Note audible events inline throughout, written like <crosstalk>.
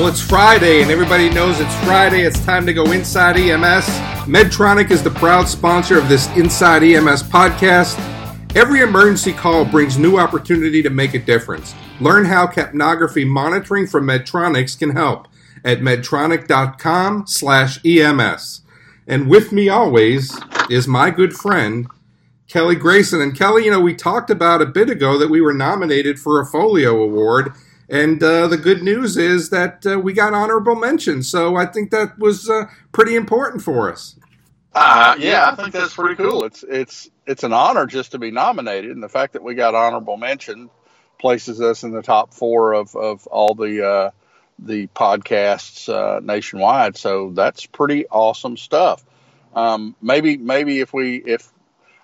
Well, it's Friday, and everybody knows it's Friday. It's time to go inside EMS. Medtronic is the proud sponsor of this Inside EMS podcast. Every emergency call brings new opportunity to make a difference. Learn how capnography monitoring from Medtronics can help at medtronic.com slash EMS. And with me always is my good friend, Kelly Grayson. And Kelly, you know, we talked about a bit ago that we were nominated for a Folio Award – and uh, the good news is that uh, we got honorable mention. So I think that was uh, pretty important for us. Uh, yeah, I think that's pretty cool. It's it's it's an honor just to be nominated, and the fact that we got honorable mention places us in the top four of, of all the uh, the podcasts uh, nationwide. So that's pretty awesome stuff. Um, maybe maybe if we if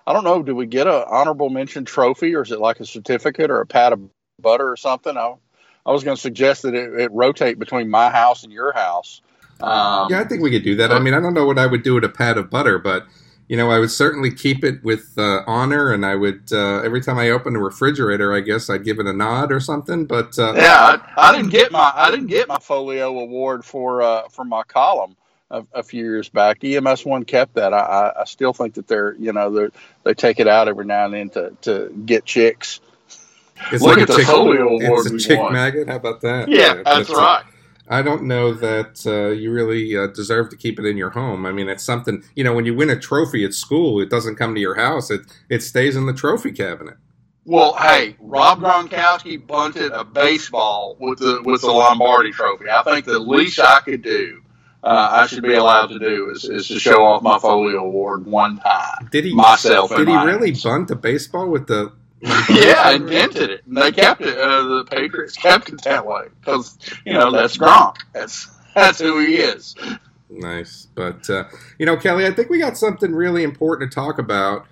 I don't know, do we get an honorable mention trophy, or is it like a certificate or a pat of butter or something? I I was going to suggest that it, it, rotate between my house and your house. Um, yeah, I think we could do that. I mean, I don't know what I would do with a pat of butter, but you know, I would certainly keep it with uh, honor, and I would uh, every time I open the refrigerator, I guess I'd give it a nod or something. But uh, yeah, I, I, didn't get my I didn't get my folio award for uh, for my column a, a, few years back. EMS one kept that. I, I still think that they're you know they they take it out every now and then to to get chicks. It's Look like a chick, award. It's a chick won. maggot. How about that? Yeah, yeah that's, that's right. I don't know that uh, you really uh, deserve to keep it in your home. I mean, it's something you know. When you win a trophy at school, it doesn't come to your house. It it stays in the trophy cabinet. Well, hey, Rob Gronkowski bunted a baseball with the with the Lombardi Trophy. I think the least I could do, uh, I should be allowed to do, is, is to show off my Folio Award one time. Did he myself? Did he really bunt a baseball with the yeah, I invented it. And they kept it. Uh, the Patriots kept it that way because you know that's Gronk. That's that's who he is. Nice, but uh, you know, Kelly, I think we got something really important to talk about.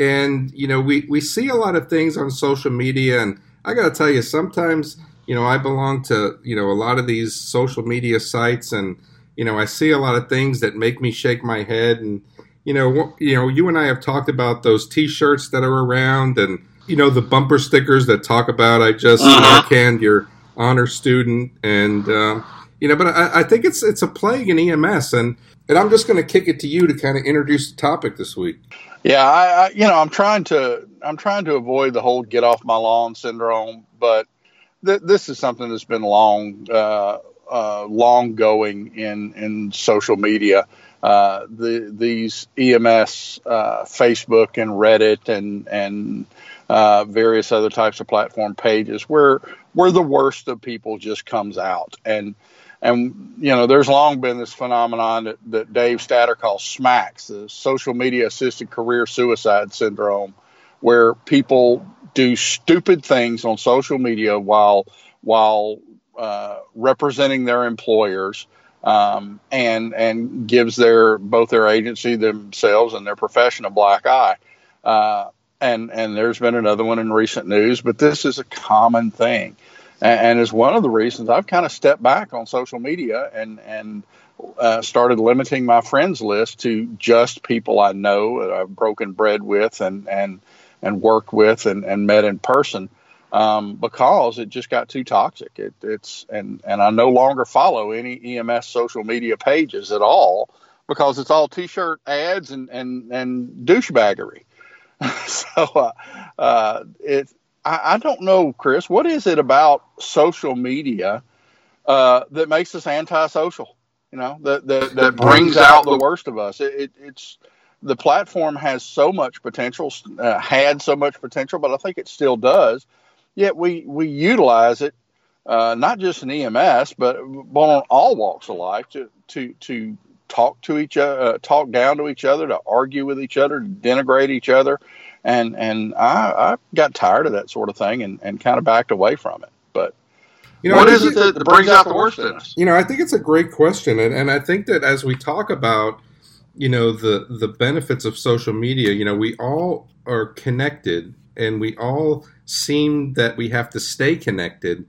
And you know, we we see a lot of things on social media, and I got to tell you, sometimes you know, I belong to you know a lot of these social media sites, and you know, I see a lot of things that make me shake my head and you know, you know, you and I have talked about those T-shirts that are around, and you know the bumper stickers that talk about I just uh-huh. canned your honor student, and um, you know, but I, I, think it's it's a plague in EMS, and and I'm just going to kick it to you to kind of introduce the topic this week. Yeah, I, I, you know I'm trying to I'm trying to avoid the whole get off my lawn syndrome, but th- this is something that's been long uh, uh, long going in in social media. Uh, the these EMS uh, Facebook and Reddit and and uh, various other types of platform pages where where the worst of people just comes out and and you know there's long been this phenomenon that, that Dave Statter calls SMACCS the social media assisted career suicide syndrome, where people do stupid things on social media while while uh, representing their employers. Um, and and gives their both their agency themselves and their profession a black eye. Uh, and and there's been another one in recent news, but this is a common thing, and, and is one of the reasons I've kind of stepped back on social media and and uh, started limiting my friends list to just people I know that I've broken bread with and and and worked with and, and met in person. Um, because it just got too toxic. It, it's and and I no longer follow any EMS social media pages at all because it's all T-shirt ads and and and douchebaggery. <laughs> so uh, uh, it I, I, don't know, Chris. What is it about social media uh, that makes us antisocial? You know, that that, that brings out the worst of us. It, it, it's the platform has so much potential, uh, had so much potential, but I think it still does. Yet we we utilize it uh, not just in EMS, but, but on all walks of life to to to talk to each other, uh, talk down to each other, to argue with each other, to denigrate each other, and and I, I got tired of that sort of thing and, and kind of backed away from it. But you know, what is it that, that brings out the worst in us? You know, I think it's a great question, and, and I think that as we talk about you know the the benefits of social media, you know, we all are connected, and we all seem that we have to stay connected.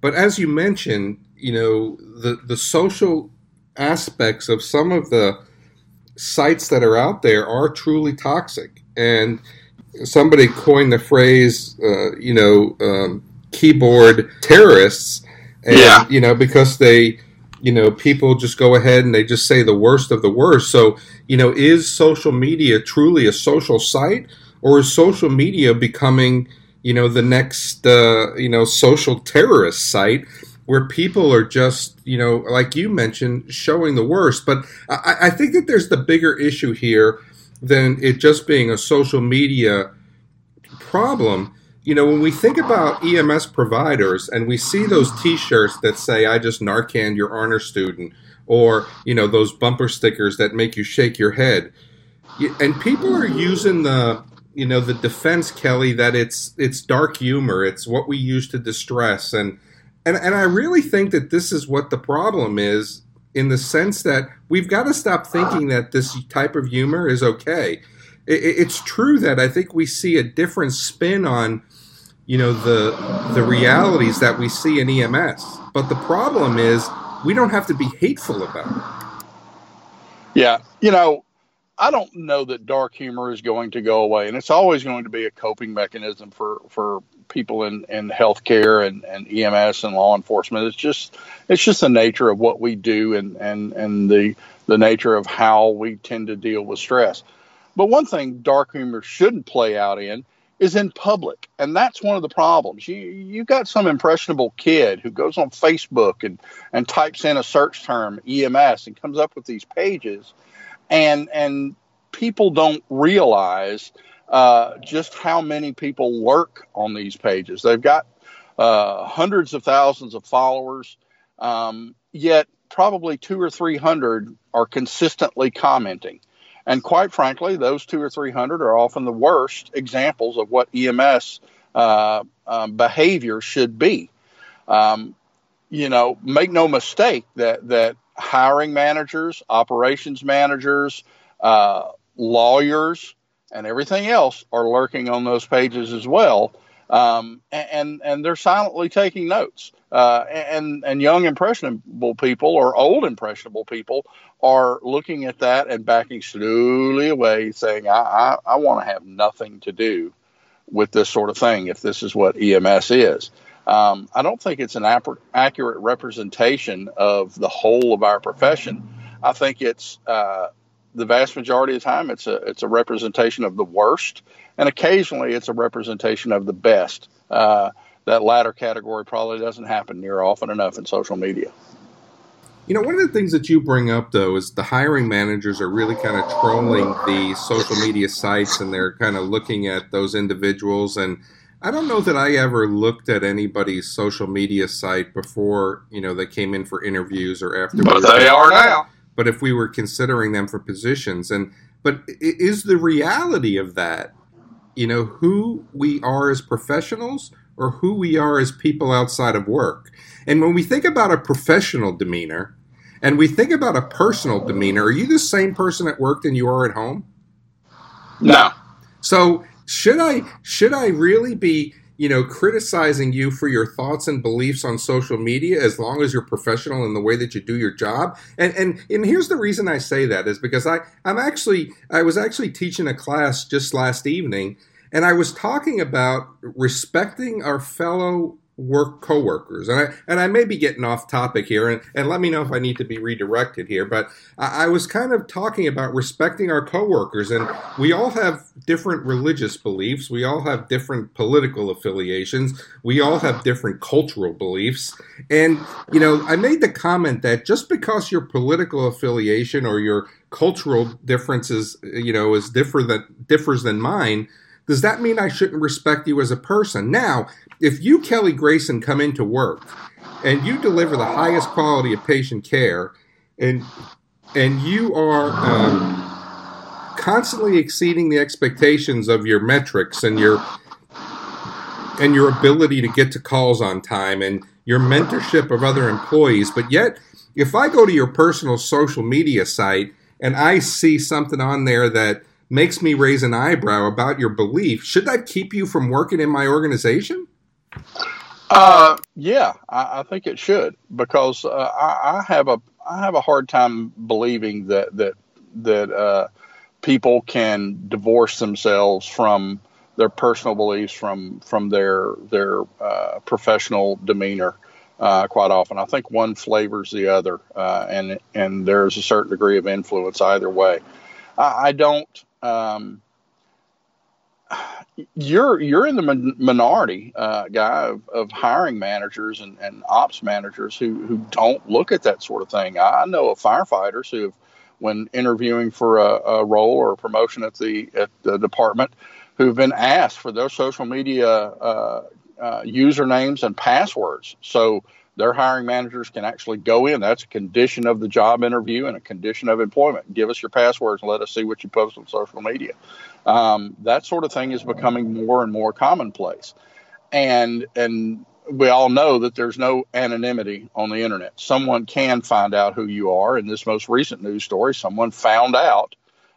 But as you mentioned, you know, the the social aspects of some of the sites that are out there are truly toxic. And somebody coined the phrase, uh, you know, um, keyboard terrorists. And, yeah. You know, because they, you know, people just go ahead and they just say the worst of the worst. So, you know, is social media truly a social site or is social media becoming, you know, the next, uh, you know, social terrorist site? Where people are just, you know, like you mentioned, showing the worst. But I, I, think that there's the bigger issue here than it just being a social media problem. You know, when we think about EMS providers and we see those T-shirts that say "I just Narcan your honor student," or you know those bumper stickers that make you shake your head, and people are using the you know the defense, Kelly, that it's it's dark humor, it's what we use to distress, and and and I really think that this is what the problem is in the sense that we've got to stop thinking that this type of humor is okay it's true that I think we see a different spin on, you know, the the realities that we see in EMS. But the problem is we don't have to be hateful about it. Yeah, you know, I don't know that dark humor is going to go away, and it's always going to be a coping mechanism for for people in in healthcare and and EMS and law enforcement. It's just it's just the nature of what we do and and and the the nature of how we tend to deal with stress. But one thing dark humor shouldn't play out in is in public, and that's one of the problems. You you got some impressionable kid who goes on Facebook and and types in a search term EMS and comes up with these pages, and and people don't realize uh, just how many people lurk on these pages. They've got uh, hundreds of thousands of followers, um, yet probably two or three hundred are consistently commenting. And quite frankly, those two or three hundred are often the worst examples of what EMS uh, um, behavior should be. Um, you know, make no mistake that that hiring managers, operations managers, uh, lawyers, and everything else are lurking on those pages as well um, and and they're silently taking notes. Uh, and and young impressionable people or old impressionable people are looking at that and backing slowly away, saying, "I I, I want to have nothing to do with this sort of thing if this is what EMS is." Um, I don't think it's an ap- accurate representation of the whole of our profession. I think it's uh, the vast majority of the time it's a it's a representation of the worst and occasionally it's a representation of the best. Uh, that latter category probably doesn't happen near often enough in social media. You know, one of the things that you bring up, though, is the hiring managers are really kind of trolling the social media sites and they're kind of looking at those individuals. And I don't know that I ever looked at anybody's social media site before, you know, they came in for interviews or after. But they are now. But if we were considering them for positions, and but is the reality of that you know, who we are as professionals or who we are as people outside of work. And when we think about a professional demeanor and we think about a personal demeanor, are you the same person at work than you are at home? No. So should I should I really be you know, criticizing you for your thoughts and beliefs on social media as long as you're professional in the way that you do your job. And and and here's the reason I say that is because I I'm actually I was actually teaching a class just last evening and I was talking about respecting our fellow work coworkers. And I and I may be getting off topic here, and, and let me know if I need to be redirected here. But I, I was kind of talking about respecting our coworkers, and we all have different religious beliefs. We all have different political affiliations. We all have different cultural beliefs. And you know, I made the comment that just because your political affiliation or your cultural differences, you know, is different that differs than mine does that mean I shouldn't respect you as a person? Now, if you, Kelly Grayson, come into work and you deliver the highest quality of patient care and and you are um, constantly exceeding the expectations of your metrics and your and your ability to get to calls on time and your mentorship of other employees but yet if i go to your personal social media site and i see something on there that makes me raise an eyebrow about your belief. Should that keep you from working in my organization? Uh, yeah, I, I think it should because uh, I, I, have a I have a hard time believing that that that uh, people can divorce themselves from their personal beliefs from from their their uh, professional demeanor. uh, quite often. I think one flavors the other, uh, and and there's a certain degree of influence either way. I, I don't. Um, you're you're in the minority uh, guy of, of, hiring managers and, and ops managers who, who don't look at that sort of thing. I know of firefighters who have, when interviewing for a, a role or a promotion at the at the department, who've been asked for their social media uh, uh, usernames and passwords. So their hiring managers can actually go in. That's a condition of the job interview and a condition of employment. Give us your passwords and let us see what you post on social media. Um, that sort of thing is becoming more and more commonplace. And and we all know that there's no anonymity on the internet. Someone can find out who you are. In this most recent news story, someone found out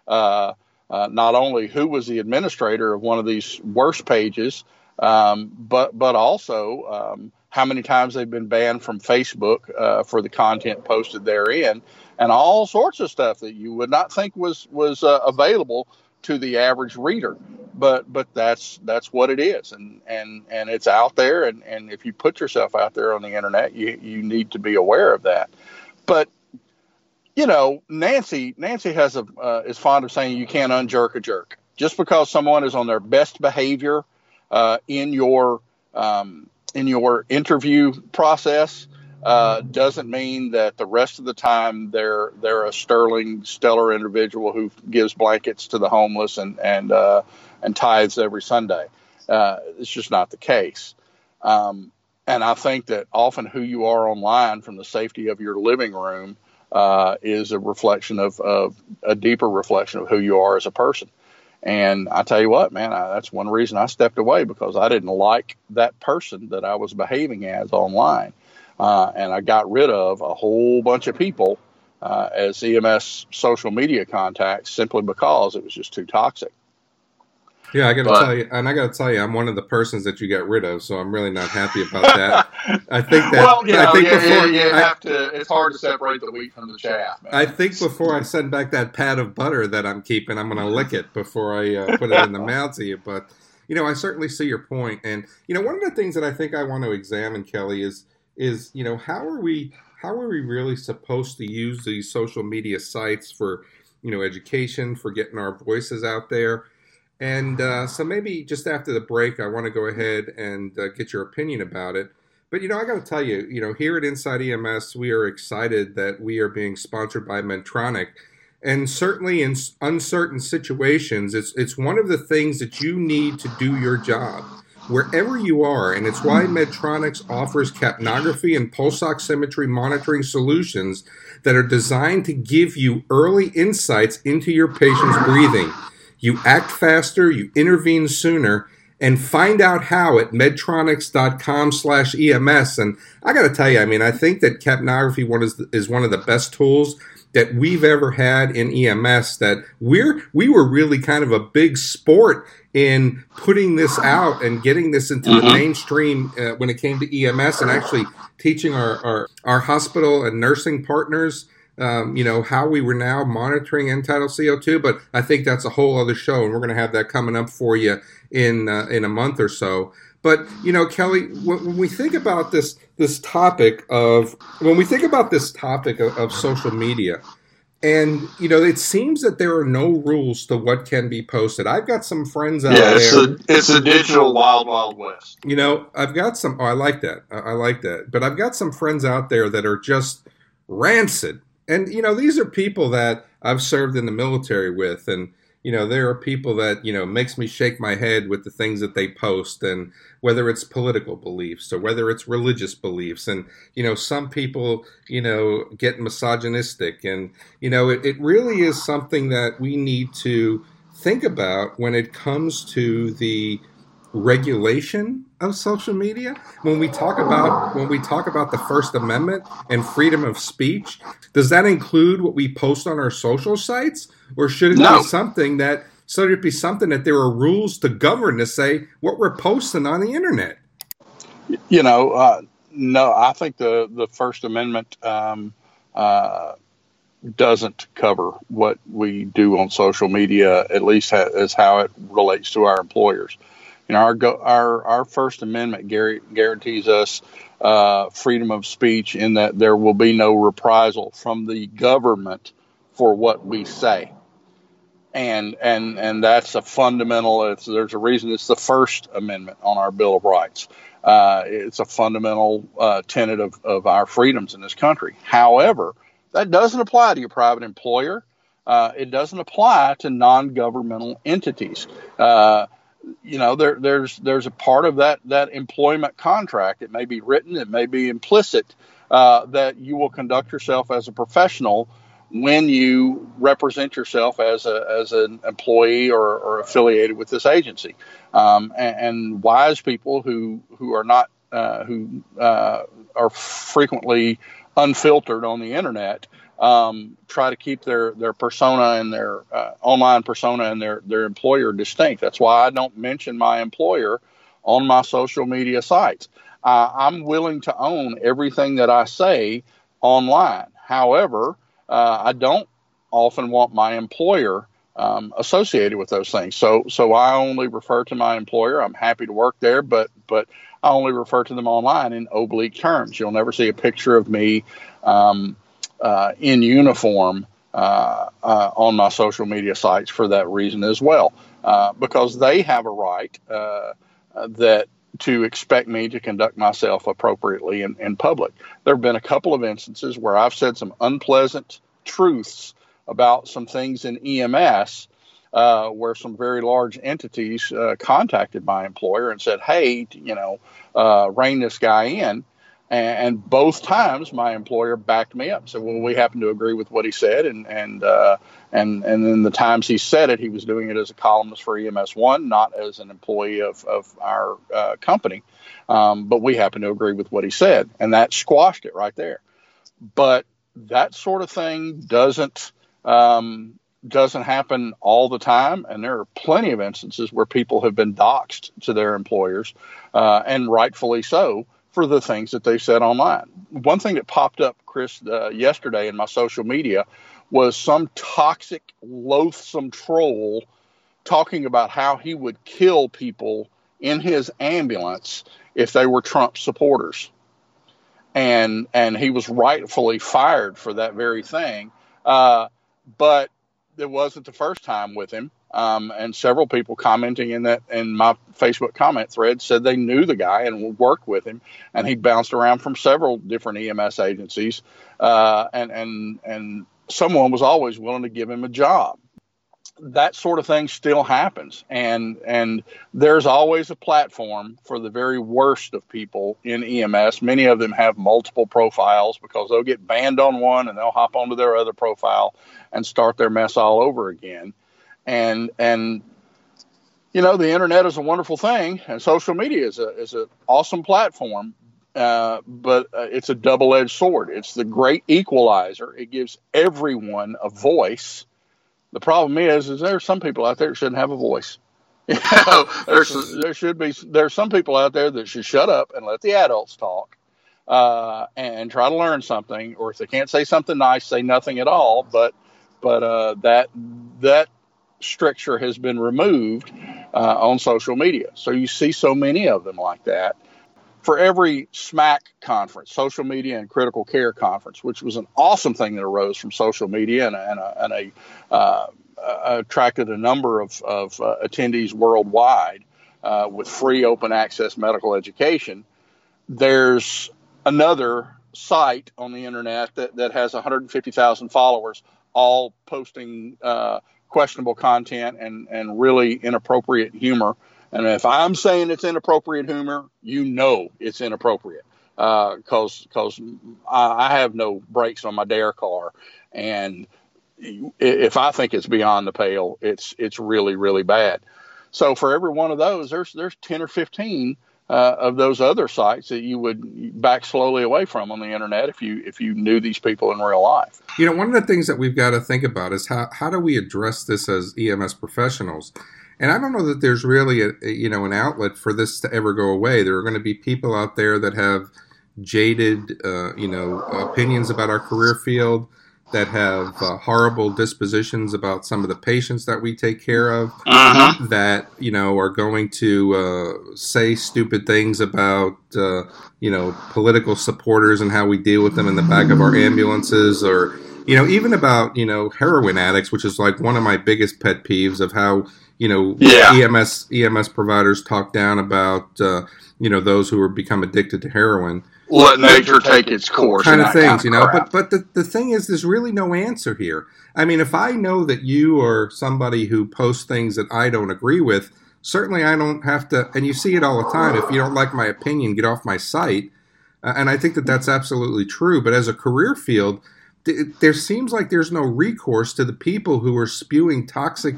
uh, uh, not only who was the administrator of one of these worst pages, um, but but also um, how many times they've been banned from Facebook uh, for the content posted therein, and all sorts of stuff that you would not think was was uh, available to the average reader. But but that's that's what it is, and and and it's out there. And and if you put yourself out there on the internet, you you need to be aware of that. But you know, Nancy Nancy has a uh, is fond of saying you can't unjerk a jerk. Just because someone is on their best behavior uh, in your um, in your interview process uh, doesn't mean that the rest of the time they're they're a sterling, stellar individual who gives blankets to the homeless and and uh, and tithes every Sunday. Uh, it's just not the case. Um, and I think that often who you are online from the safety of your living room uh, is a reflection of, of a deeper reflection of who you are as a person. And I tell you what, man, I, that's one reason I stepped away because I didn't like that person that I was behaving as online. Uh, and I got rid of a whole bunch of people uh, as EMS social media contacts simply because it was just too toxic. Yeah, I got to tell you, and I got to tell you, I'm one of the persons that you got rid of, so I'm really not happy about that. I think that. Well, you know, I think you, before, you, you I, have to. It's hard to separate the wheat from the chaff. Man. I think before I send back that pat of butter that I'm keeping, I'm going to lick it before I uh, put it in the mouth to you. But you know, I certainly see your point, and you know, one of the things that I think I want to examine, Kelly, is is you know, how are we how are we really supposed to use these social media sites for you know education, for getting our voices out there? And uh, so maybe just after the break, I want to go ahead and uh, get your opinion about it. But you know, I got to tell you, you know, here at Inside EMS, we are excited that we are being sponsored by Medtronic, and certainly in uncertain situations, it's it's one of the things that you need to do your job wherever you are, and it's why Medtronics offers capnography and pulse oximetry monitoring solutions that are designed to give you early insights into your patient's breathing. You act faster, you intervene sooner, and find out how at medtronics.com slash EMS. And I got to tell you, I mean, I think that capnography one is, is one of the best tools that we've ever had in EMS that we're we were really kind of a big sport in putting this out and getting this into mm-hmm. the mainstream uh, when it came to EMS and actually teaching our, our, our hospital and nursing partners um, you know, how we were now monitoring end-tidal CO2, but I think that's a whole other show, and we're going to have that coming up for you in uh, in a month or so. But you know, Kelly, when, we think about this this topic of when we think about this topic of, of social media, and you know, it seems that there are no rules to what can be posted. I've got some friends out yeah, it's there. A, it's a digital wild, wild west. You know, I've got some. Oh, I like that. I, I like that. But I've got some friends out there that are just rancid and you know these are people that I've served in the military with, and you know there are people that you know makes me shake my head with the things that they post, and whether it's political beliefs or whether it's religious beliefs, and you know some people you know get misogynistic, and you know it, it really is something that we need to think about when it comes to the regulation of social media when we talk about when we talk about the first amendment and freedom of speech does that include what we post on our social sites? Or should it no. be something that should it be something that there are rules to govern to say what we're posting on the internet? You know uh, no i think the the first amendment um, uh, doesn't cover what we do on social media at least ha- as how it relates to our employers You know, our our our First Amendment guarantees us uh, freedom of speech in that there will be no reprisal from the government for what we say and and and that's a fundamental. there's a reason it's the First Amendment on our Bill of Rights. Uh, it's a fundamental uh, tenet of, of our freedoms in this country. However, that doesn't apply to your private employer. Uh, it doesn't apply to non-governmental entities. Uh, you know, there, there's there's a part of that that employment contract. It may be written, it may be implicit, uh, that you will conduct yourself as a professional when you represent yourself as a as an employee or, or affiliated with this agency. Um, and, and, wise people who who are not uh, who uh, are frequently unfiltered on the internet um, try to keep their their persona and their uh, online persona and their their employer distinct. That's why I don't mention my employer on my social media sites. Uh, I'm willing to own everything that I say online. However, uh, I don't often want my employer um, associated with those things. So, so I only refer to my employer. I'm happy to work there, but but I only refer to them online in oblique terms. You'll never see a picture of me um, uh, in uniform uh, uh, on my social media sites for that reason as well, uh, because they have a right uh, that to expect me to conduct myself appropriately in, in public. There have been a couple of instances where I've said some unpleasant truths about some things in EMS uh, where some very large entities uh, contacted my employer and said, hey, you know, uh, rein this guy in. And, both times, my employer backed me up. So, well, we happen to agree with what he said, and and uh, and and then the times he said it, he was doing it as a columnist for EMS One, not as an employee of of our uh, company. Um, but we happen to agree with what he said, and that squashed it right there. But that sort of thing doesn't um, doesn't happen all the time, and there are plenty of instances where people have been doxxed to their employers, uh, and rightfully so for the things that they said online. One thing that popped up, Chris, uh, yesterday in my social media was some toxic, loathsome troll talking about how he would kill people in his ambulance if they were Trump supporters. And and he was rightfully fired for that very thing. Uh, but it wasn't the first time with him. Um, and several people commenting in that in my Facebook comment thread said they knew the guy and worked with him, and he bounced around from several different EMS agencies, uh, and and and someone was always willing to give him a job. That sort of thing still happens, and and there's always a platform for the very worst of people in EMS. Many of them have multiple profiles because they'll get banned on one and they'll hop onto their other profile and start their mess all over again and and you know the internet is a wonderful thing and social media is a is an awesome platform uh, but uh, it's a double-edged sword. It's the great equalizer. It gives everyone a voice. The problem is is there are some people out there that shouldn't have a voice. <laughs> You know, there's, there should be there's some people out there that should shut up and let the adults talk uh, and try to learn something. Or if they can't say something nice say nothing at all. But but uh, that that stricture has been removed uh, on social media. So you see so many of them like that. For every SMACC conference, social media and critical care conference, which was an awesome thing that arose from social media and, and a, and a uh, attracted a number of, of uh, attendees worldwide uh, with free open access medical education. There's another site on the internet that, that has 150,000 followers, all posting uh, questionable content and, and really inappropriate humor. And if I'm saying it's inappropriate humor, you know it's inappropriate because uh, because I, I, have no brakes on my dare car, and if I think it's beyond the pale, it's it's really really bad. So for every one of those, there's there's ten or fifteen uh, of those other sites that you would back slowly away from on the internet if you if you knew these people in real life. You know, one of the things that we've got to think about is how how do we address this as EMS professionals? And I don't know that there's really a, a you know an outlet for this to ever go away. There are going to be people out there that have jaded uh, you know opinions about our career field. That have uh, horrible dispositions about some of the patients that we take care of, uh-huh. that you know are going to uh, say stupid things about uh, you know political supporters and how we deal with them in the back of our ambulances, or you know even about you know heroin addicts, which is like one of my biggest pet peeves of how you know yeah. EMS EMS providers talk down about uh, you know those who have become addicted to heroin let nature take its course. Kind of things, you know. But but the, the thing is, there's really no answer here. I mean, if I know that you are somebody who posts things that I don't agree with, certainly I don't have to. And you see it all the time. If you don't like my opinion, get off my site. Uh, and I think that that's absolutely true. But as a career field, th- there seems like there's no recourse to the people who are spewing toxic,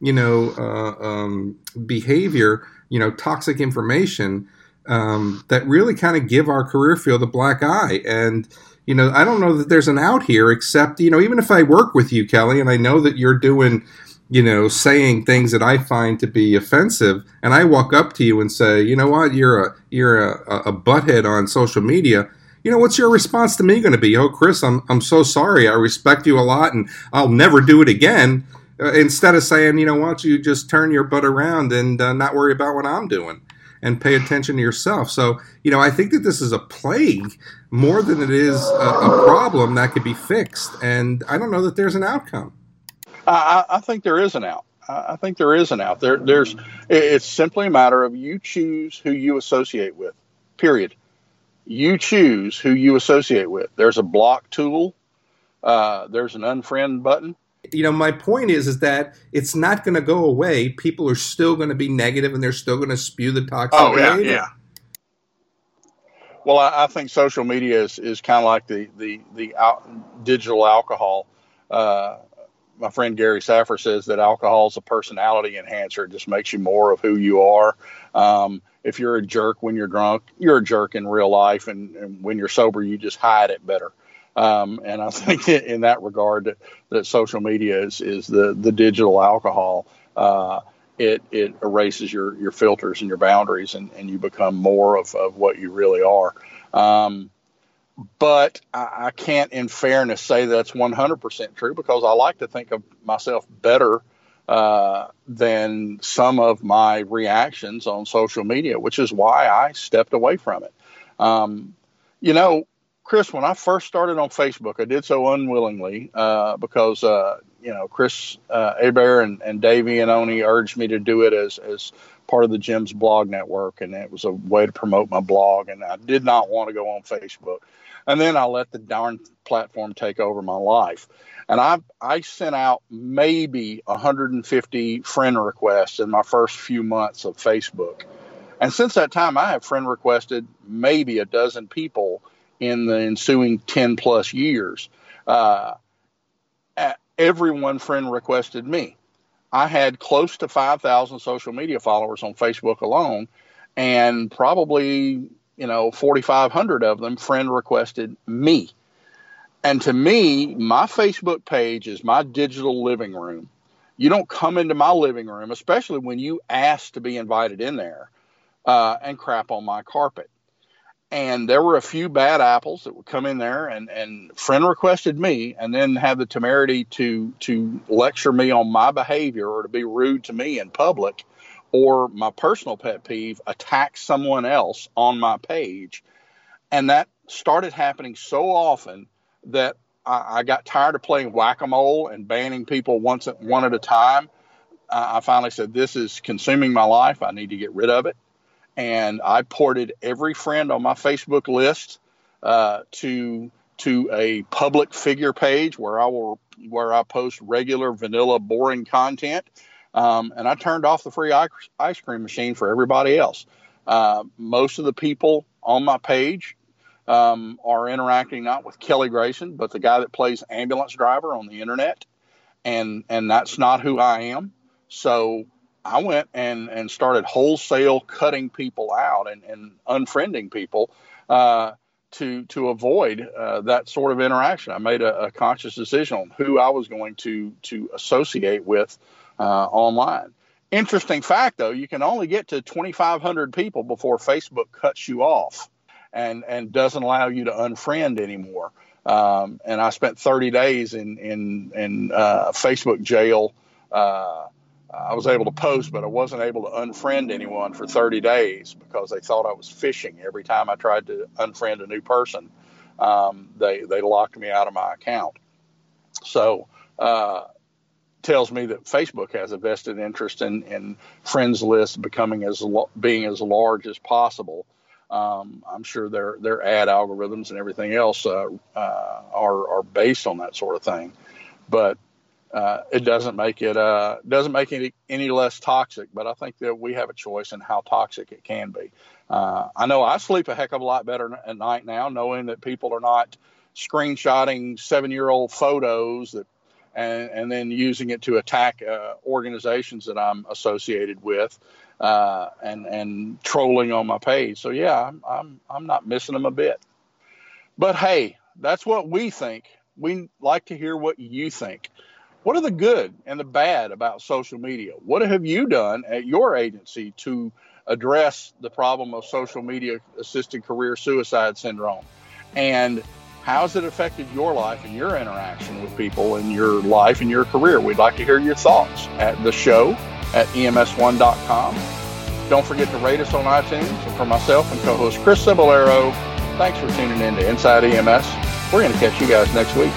you know, uh, um, behavior, you know, toxic information um, that really kind of give our career field a black eye. And, you know, I don't know that there's an out here except, you know, even if I work with you, Kelly, and I know that you're doing, you know, saying things that I find to be offensive, and I walk up to you and say, you know what, you're a you're a, a butthead on social media. You know, what's your response to me going to be? Oh, Chris, I'm I'm so sorry. I respect you a lot, and I'll never do it again. Uh, instead of saying, you know, why don't you just turn your butt around and uh, not worry about what I'm doing? And pay attention to yourself. So, you know, I think that this is a plague more than it is a, a problem that could be fixed. And I don't know that there's an outcome. I, I think there is an out. I think there is an out. There, there's. It's simply a matter of you choose who you associate with. Period. You choose who you associate with. There's a block tool. Uh, there's an unfriend button you know my point is is that it's not going to go away people are still going to be negative and they're still going to spew the toxic oh yeah yeah well I, I, think social media is, is kind of like the the the out, digital alcohol uh, my friend Gary Saffer says that alcohol is a personality enhancer. It just makes you more of who you are. Um, if you're a jerk when you're drunk, you're a jerk in real life, and, and when you're sober, you just hide it better. Um, and I <laughs> think in that regard that, that social media is, is the, the digital alcohol. Uh, it, it erases your, your filters and your boundaries and, and you become more of, of what you really are. Um, but I, I, can't in fairness say that's 100% true because I like to think of myself better uh, than some of my reactions on social media, which is why I stepped away from it. Um, you know, Chris, when I first started on Facebook, I did so unwillingly uh, because uh, you know Chris uh, and, and Dave Iannone urged me to do it as as part of the JEMS blog network, and it was a way to promote my blog. And I did not want to go on Facebook, and then I let the darn platform take over my life. And I I sent out maybe 150 friend requests in my first few months of Facebook, and since that time I have friend requested maybe a dozen people in the ensuing 10 plus years. Uh, everyone friend requested me. I had close to 5,000 social media followers on Facebook alone, and probably, you know, 4,500 of them friend requested me. And to me, my Facebook page is my digital living room. You don't come into my living room, especially when you ask to be invited in there, uh, and crap on my carpet and there were a few bad apples that would come in there and, and friend requested me and then have the temerity to to lecture me on my behavior or to be rude to me in public or my personal pet peeve attack someone else on my page. And that started happening so often that I, I got tired of playing whack-a-mole and banning people once one at a time. I finally said this is consuming my life. I need to get rid of it and I ported every friend on my Facebook list uh, to to a public figure page where I will where I post regular vanilla boring content, um, and I turned off the free ice cream machine for everybody else. Uh, most of the people on my page um, are interacting not with Kelly Grayson, but the guy that plays ambulance driver on the internet, and and that's not who I am. So I went and, and started wholesale cutting people out and, and unfriending people uh, to to avoid uh, that sort of interaction. I made a, a, conscious decision on who I was going to to associate with uh, online. Interesting fact, though, you can only get to 2,500 people before Facebook cuts you off and and doesn't allow you to unfriend anymore. Um, and I spent 30 days in in in uh, Facebook jail. Uh, I was able to post, but I wasn't able to unfriend anyone for 30 days because they thought I was phishing. Every time I tried to unfriend a new person, um, they they locked me out of my account. So uh, tells me that Facebook has a vested interest in, in friends list becoming as being as large as possible. Um, I'm sure their their ad algorithms and everything else uh, uh, are are based on that sort of thing, but uh, it doesn't make it uh, doesn't make it any, any less toxic. But I think that we have a choice in how toxic it can be. Uh, I know I sleep a heck of a lot better at night now, knowing that people are not screenshotting seven year old photos that and, and then using it to attack uh, organizations that I'm associated with uh, and and trolling on my page. So yeah, I'm, I'm I'm not missing them a bit. But hey, that's what we think. We like to hear what you think. What are the good and the bad about social media? What have you done at your agency to address the problem of social media assisted career suicide syndrome? And How's it affected your life and your interaction with people in your life and your career? We'd like to hear your thoughts at the show at ems1.com. Don't forget to rate us on iTunes. And for myself and co host Chris Cebollero, thanks for tuning in to Inside EMS. We're going to catch you guys next week.